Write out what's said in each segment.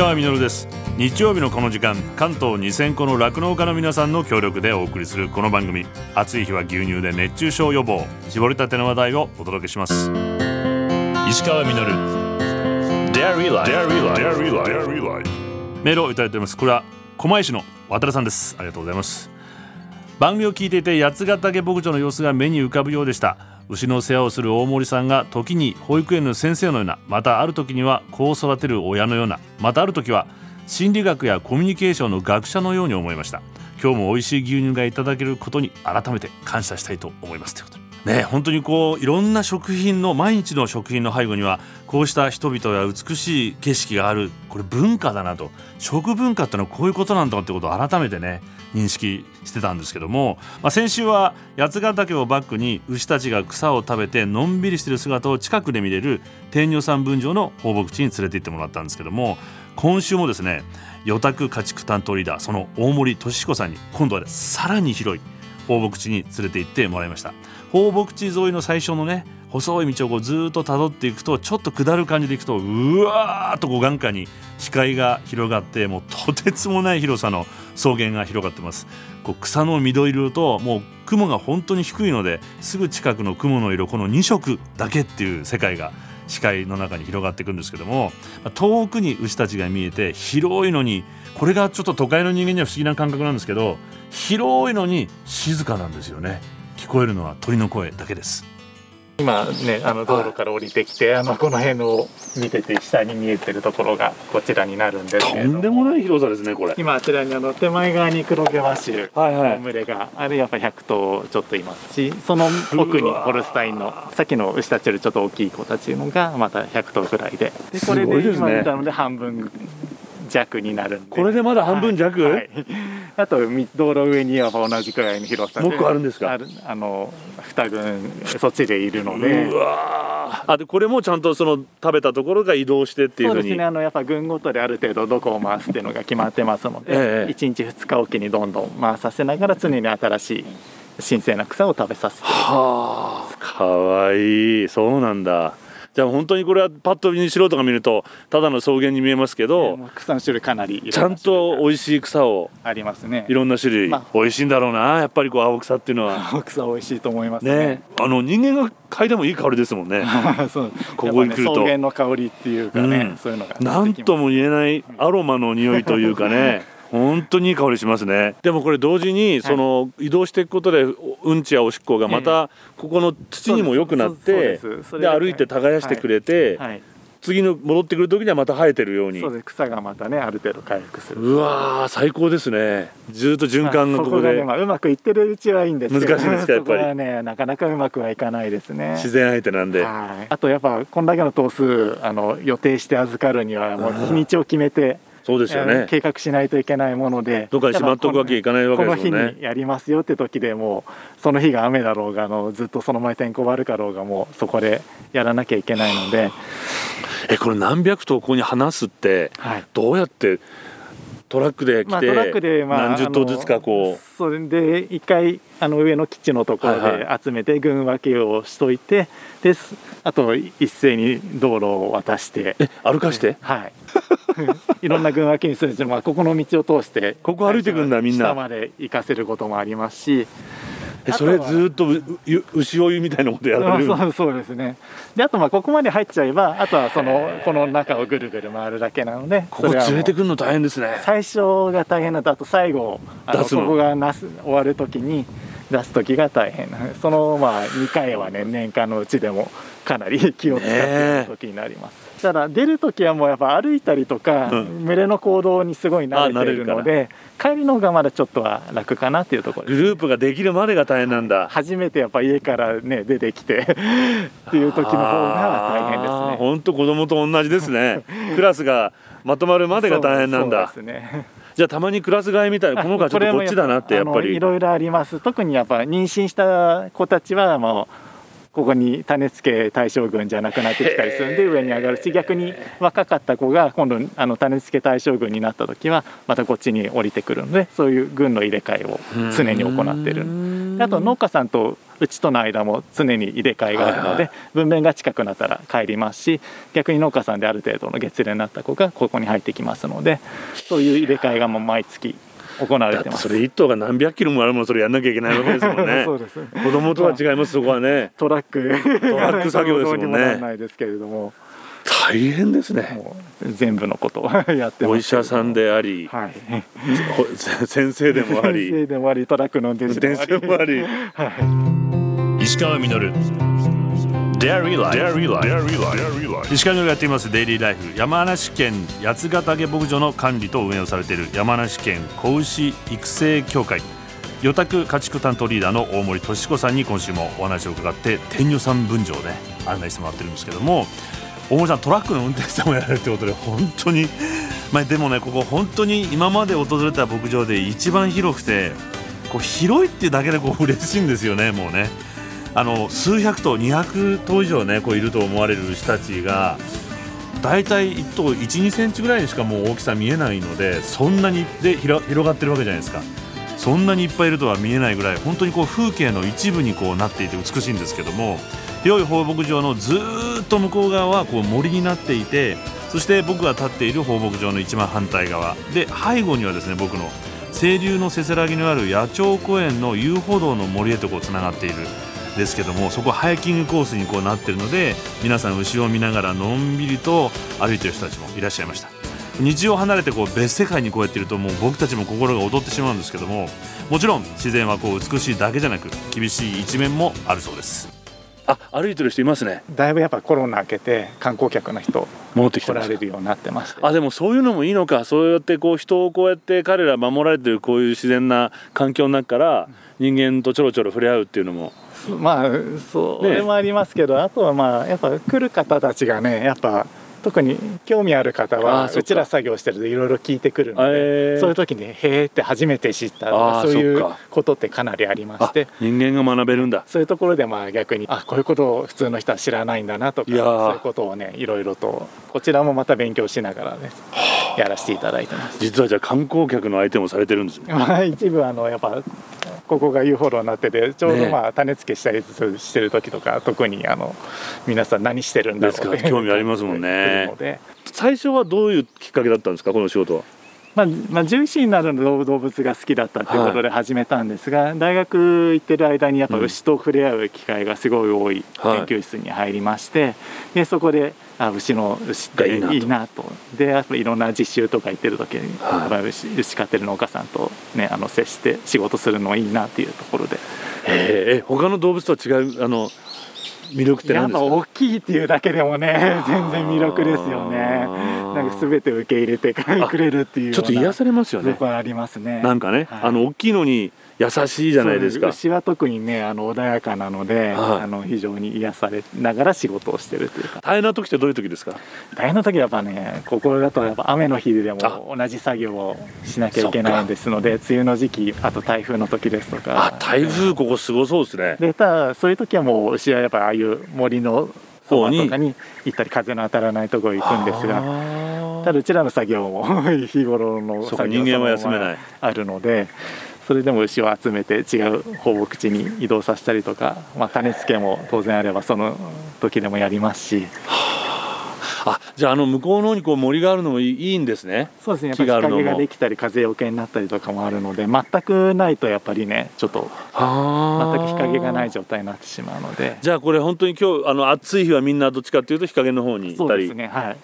川実です。日曜日のこの時間関東2000個の酪農家の皆さんの協力でお送りするこの番組。暑い日は牛乳で熱中症予防。絞りたての話題をお届けします。石川実 Dairy Life メールをいただいております。これは狛江市の渡さんです。ありがとうございます。番組を聞いていて八ヶ岳牧場の様子が目に浮かぶようでした牛の世話をする大森さんが時に保育園の先生のようなまたある時には子を育てる親のようなまたある時は心理学やコミュニケーションの学者のように思いました。今日も美味しい牛乳がいただけることに改めて感謝したいと思います。ということね本当にこういろんな食品の毎日の食品の背後にはこうした人々や美しい景色があるこれ文化だなと。食文化ってのはこういうことなんだってことを改めてね認識してたんですけども、まあ、先週は八ヶ岳をバックに牛たちが草を食べてのんびりしてる姿を近くで見れる天女山分場の放牧地に連れて行ってもらったんですけども今週もですね与宅家畜担当リーダーその大森俊彦さんに今度は、ね、さらに広い放牧地に連れて行ってもらいました。放牧地沿いの最初のね細い道をこうずっと辿っていくとちょっと下る感じでいくとうわーっとこう眼下に視界が広がってもうとてつもない広さの草原が広がってます。こう草の緑色ともう雲が本当に低いのですぐ近くの雲の色この2色だけっていう世界が視界の中に広がっていくんですけども遠くに牛たちが見えて広いのにこれがちょっと都会の人間には不思議な感覚なんですけど広いのに静かなんですよね。聞こえるのは鳥の声だけです。今ねあの道路から降りてきて、あのこの辺を見てて下に見えてるところがこちらになるんですけとんでもない広さですねこれ。今あちらにあの手前側に黒毛マッシュの群れが、はいはい、あれやっぱ100頭ちょっといますしその奥にホルスタインのさっきの牛たちよりちょっと大きい子たちのがまた100頭ぐらいで。でこれで今見たので半分弱になるんで。これでまだ半分弱、はい。はい、あと道路上には同じくらいの広さで。もう一個あるんですか？あの2軍そっちでいるので。うわあでこれもちゃんとその食べたところが移動してっていうふうに。そうですね。あのやっぱ軍ごとである程度どこを回すっていうのが決まってますので、ええ、1日2日おきにどんどん回させながら常に新しい新鮮な草を食べさせて。はあ。かわいい。そうなんだじゃあ本当にこれはパッと見素人が見るとただの草原に見えますけど、えー、草の種類かなりちゃんと美味しい草をありますね。いろんな種類、まあ、美味しいんだろうな。やっぱりこう青草っていうのは。青草美味しいと思いますね、ね、あの人間が嗅いでもいい香りですもんね。そう。ここに来ると、ね、草原の香りっていうかね、うん、そういうのが何とも言えないアロマの匂いというかね。本当にいい香りしますね。でもこれ同時にその移動していくことでうんちやおしっこがまたここの土にも良くなってで歩いて耕してくれて、次の戻ってくる時にはまた生えてるように。そうです。草がまたねある程度回復する。うわ最高ですね。ずっと循環がここで、ねまあ、うまくいってるうちはいいんですけど難しいですかやっぱり。ねなかなかうまくはいかないですね。自然相手なんで。あとやっぱこんだけの頭数あの予定して預かるにはもう日にちを決めてそうですよね。計画しないといけないもので。どっかにしまっとくわけいかないわけですもんね。この日にやりますよって時でもその日が雨だろうがあのずっとその前天候悪かろうがもうそこでやらなきゃいけないので。えこれ何百頭ここに放すってどうやって、はいトラックで来て、まあ、トラックで、まあ、何十頭ずつかこう。それで一回あの上の基地のところで集めて群分けをしといて、であと一斉に道路を渡して。え歩かして？はい。いろんな群分けにするんですけど、まあ、ここの道を通してここ歩いてくんだみんな。下まで行かせることもありますしそれずっと牛追いみたいなことやられるそうそうですね。であとまあここまで入っちゃえばあとはそのこの中をぐるぐる回るだけなのでここ連れてくるの大変ですね。最初が大変だとあと最後あのここがなす終わる時に出す時が大変なそのまあ2回はね年間のうちでもかなり気を使っている時になります、ただ出る時はもうやっぱ歩いたりとか、うん、群れの行動にすごい慣れてるので帰りの方がまだちょっとは楽かなっていうところグループができるまでが大変なんだ。初めてやっぱ家からね出てきて っていう時の方が大変ですね。本当子供と同じですね。クラスがまとまるまでが大変なんだ。そうですね。じゃあたまにクラス替えみたい。なこの子はちょっとこっちだなってやっぱり。いろいろあります。特にやっぱ妊娠した子たちはもうここに種付け対象群じゃなくなってきたりするんで上に上がるし逆に若かった子が今度あの種付け対象群になった時はまたこっちに降りてくるのでそういう群の入れ替えを常に行ってるあと農家さんとうちとの間も常に入れ替えがあるので、分娩が近くなったら帰りますし逆に農家さんである程度の月齢になった子がここに入ってきますのでそういう入れ替えがもう毎月行われてます。それ一頭が何百キロもあるもんそれやんなきゃいけないわけですもんね。そうです。子供とは違いますそこはね。トラック。トラック作業ですもんね。ならないですけれども。大変ですね。全部のことを やってますお医者さんであり、はい。ほ先生でもあり。先生でもありトラックの運転手で先もあり。生もあり。はい。石川稔 Dairy Life. 石川稔がやっています。デイリーライフ山梨県八ヶ岳牧場の管理と運営をされている。山梨県子牛育成協会。予託家畜担当リーダーの大森俊子さんに今週もお話を伺って天女山分譲で案内してもらってるんですけども大森さんトラックの運転手さんもやられるということで本当にまあでもねここ本当に今まで訪れた牧場で一番広くてこう広いっていうだけでこう嬉しいんですよねもうねあの数百頭200頭以上ねこういると思われる牛たちが大体1頭1 2センチぐらいにしかもう大きさ見えないのでそんなにで広がってるわけじゃないですか。そんなにいっぱいいるとは見えないぐらい本当にこう風景の一部にこうなっていて美しいんですけども広い放牧場のずっと向こう側はこう森になっていてそして僕が立っている放牧場の一番反対側。で背後にはですね僕の清流のせせらぎのある野鳥公園の遊歩道の森へとこうつながっている。ですけどもそこハイキングコースにこうなってるので皆さん牛を見ながらのんびりと歩いてる人たちもいらっしゃいました。日常を離れてこう別世界にこうやっているともう僕たちも心が躍ってしまうんですけどももちろん自然はこう美しいだけじゃなく厳しい一面もあるそうです。あ歩いてる人いますね。だいぶやっぱコロナ明けて観光客の人戻ってきて来られるようになってましてあでもそういうのもいいのか。そうやってこう人をこうやって彼ら守られてるこういう自然な環境の中から人間とちょろちょろ触れ合うっていうのも まあそれもありますけど、あとはまあやっぱ来る方たちがねやっぱ特に興味ある方あはうちら作業してるといろいろ聞いてくるのへでーそういう時に「へえ」って初めて知ったとかそういうことってかなりありましあて人間が学べるんだ。そういうところでまあ逆にあこういうことを普通の人は知らないんだなとかそういうことをねいろいろとこちらもまた勉強しながらねやらせていただいてます。実はじゃあ観光客の相手もされてるんですね。まあ一部あのやっぱここが遊歩道になっててちょうね。どまあ種付けしたりしてる時とか特にあの皆さん何してるんだろうってですから興味ありますもんね。最初はどういうきっかけだったんですかこの仕事は？まあ、まあ獣医師になるの動物が好きだったっていうことで始めたんですが、大学行ってる間にやっぱ牛と触れ合う機会がすごい多いはい研究室に入りまして、でそこであ牛の牛っていがいいなと。いなと。でやっぱいろんな実習とか行ってる時に、はい。牛牛飼ってる農家さんと、ね、あの接して仕事するのいいなっていうところで。ええ他の動物とは違うあの魅力って何ですか？大きいっていうだけでもね全然魅力ですよね。なんか全て受け入れてくれるっていうちょっと癒されますよね。ありますね。なんかね、はい。あの大きいのに優しいじゃないですか。牛は特にねあの穏やかなので、はい。あの非常に癒されながら仕事をしてるというか。大変な時ってどういう時ですか？大変な時はやっぱねここだとやっぱ雨の日であ。も同じ作業をしなきゃいけないんですので梅雨の時期あと台風の時ですとか。あ台風ここすごそうですね。でただそういう時はもう牛はやっぱああいう森のそばとかに行ったり風の当たらないところ行くんですががただうちらの作業も 日頃の作業人間は休めない。そのままあるのでそれでも牛を集めて違う放牧地に移動させたりとか、まあ、種付けも当然あればその時でもやりますし。あ。じゃああの向こうの方にこう森があるのもいいんですね。そうですね。やっぱ木があるのも。日陰ができたり風よけになったりとかもあるので全くないとやっぱりねちょっとあ。全く日陰がない状態になってしまうので。じゃあこれ本当に今日あの暑い日はみんなどっちかっていうと日陰の方に行ったり。そうですね。はい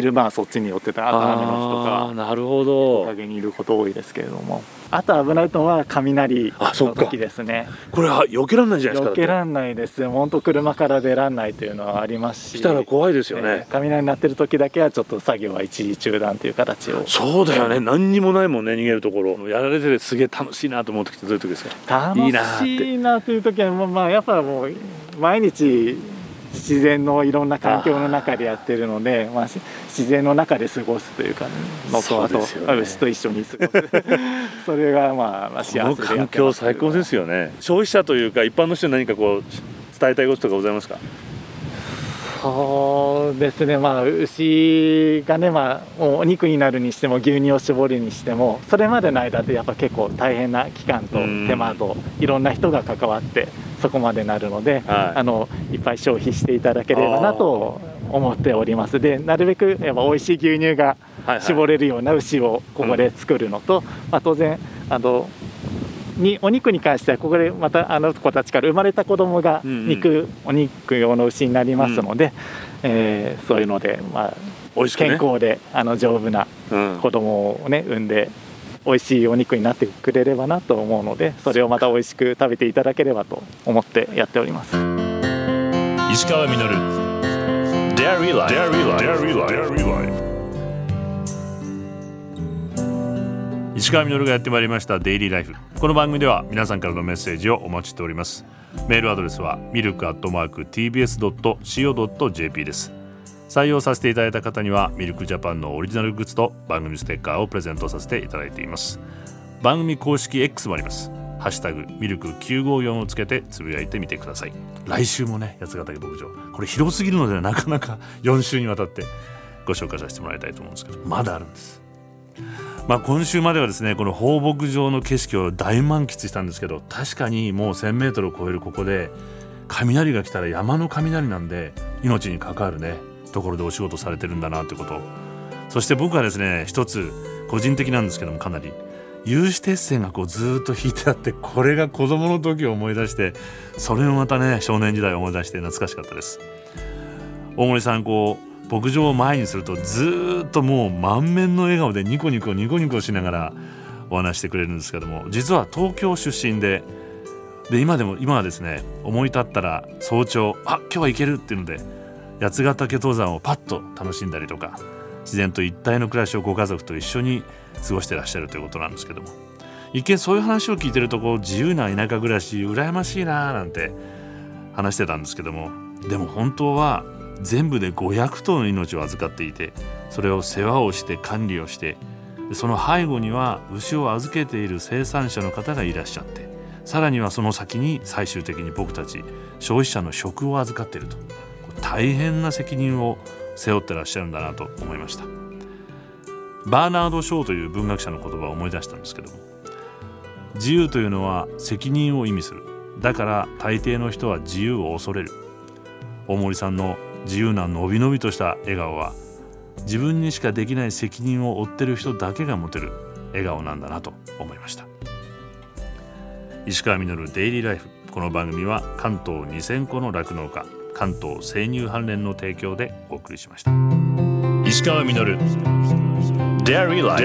昼間はそっちに寄ってたあと雨の日とかなるほ日ど陰にいること多いですけれども。あと危ないのは雷の時ですね。これは避けられないじゃないですか避けらんないですよ。本当車から出らんないというのはありますし。来たら怖いですよえねー雷になってる時だけはちょっと作業は一時中断という形を。そうだよね。何にもないもんね逃げるところ。やられててすげえ楽しいなと思う時ってどういう時ですか楽しいなという時はまあまあやっぱもう毎日自然のいろんな環境の中でやってるのでまあ、し自然の中で過ごすというかのそうとあと牛と一緒に過ごす。それがまあまあ幸せで環境最高ですよね。消費者というか一般の人に何かこう伝えたいこととかございますか？そうですね。まあ牛がねまあお肉になるにしても牛乳を絞るにしてもそれまでの間ってやっぱ結構大変な期間とうん。手間といろんな人が関わってそこまでなるので、はい、あのいっぱい消費していただければなと思っております。でなるべくやっぱ美味しい牛乳が絞れるような牛をここで作るのと、はいはいまあ、当然あのにお肉に関してはここでまたあの子たちから生まれた子供が肉、うんうん、お肉用の牛になりますので、うん、えー、そういうので、まあ、健康であの丈夫な子供をね、産んで美味しいお肉になってくれればなと思うのでそれをまた美味しく食べていただければと思ってやっております。石川稔。Dairy Life Dairy Life 石川稔がやってまいりましたデイリーライフこの番組では皆さんからのメッセージをお待ちしております。メールアドレスはミルクアットマーク tbs.co.jp です採用させていただいた方にはミルクジャパンのオリジナルグッズと番組ステッカーをプレゼントさせていただいています。番組公式 X もあります。ハッシュタグミルク954をつけてつぶやいてみてください。来週もね八ヶ岳牧場。これ広すぎるのでなかなか4週にわたってご紹介させてもらいたいと思うんですけどまだあるんです。まあ、今週まではですねこの放牧場の景色を大満喫したんですけど確かにもう 1,000m を超えるここで雷が来たら山の雷なんで命に関わるねところでお仕事されてるんだなということ。そして僕はですね一つ個人的なんですけどもかなり。有刺鉄線がこうずっと引いてあってこれが子供の時を思い出してそれもまたね少年時代を思い出して懐かしかったです。大森さんこう牧場を前にするとずっともう満面の笑顔でニコニコニコニコしながらお話してくれるんですけども実は東京出身でで今でも今はですね思い立ったら早朝あ今日は行けるっていうので八ヶ岳登山をパッと楽しんだりとか自然と一体の暮らしをご家族と一緒に過ごしてらっしゃるということなんですけども。一見そういう話を聞いてるとこう自由な田舎暮らし羨ましいなーなんて話してたんですけども。でも本当は全部で500頭の命を預かっていてそれを世話をして管理をしてその背後には牛を預けている生産者の方がいらっしゃってさらにはその先に最終的に僕たち消費者の食を預かっていると。大変な責任を背負ってらっしゃるんだなと思いました。バーナード・ショーという文学者の言葉を思い出したんですけども自由というのは責任を意味する。だから大抵の人は自由を恐れる。大森さんの自由なのびのびとした笑顔は自分にしかできない責任を負ってる人だけが持てる笑顔なんだなと思いました。石川稔デイリーライフ。この番組は関東2000個の酪農家関東生乳関連の提供でお送りしました。石川稔。Dairy Life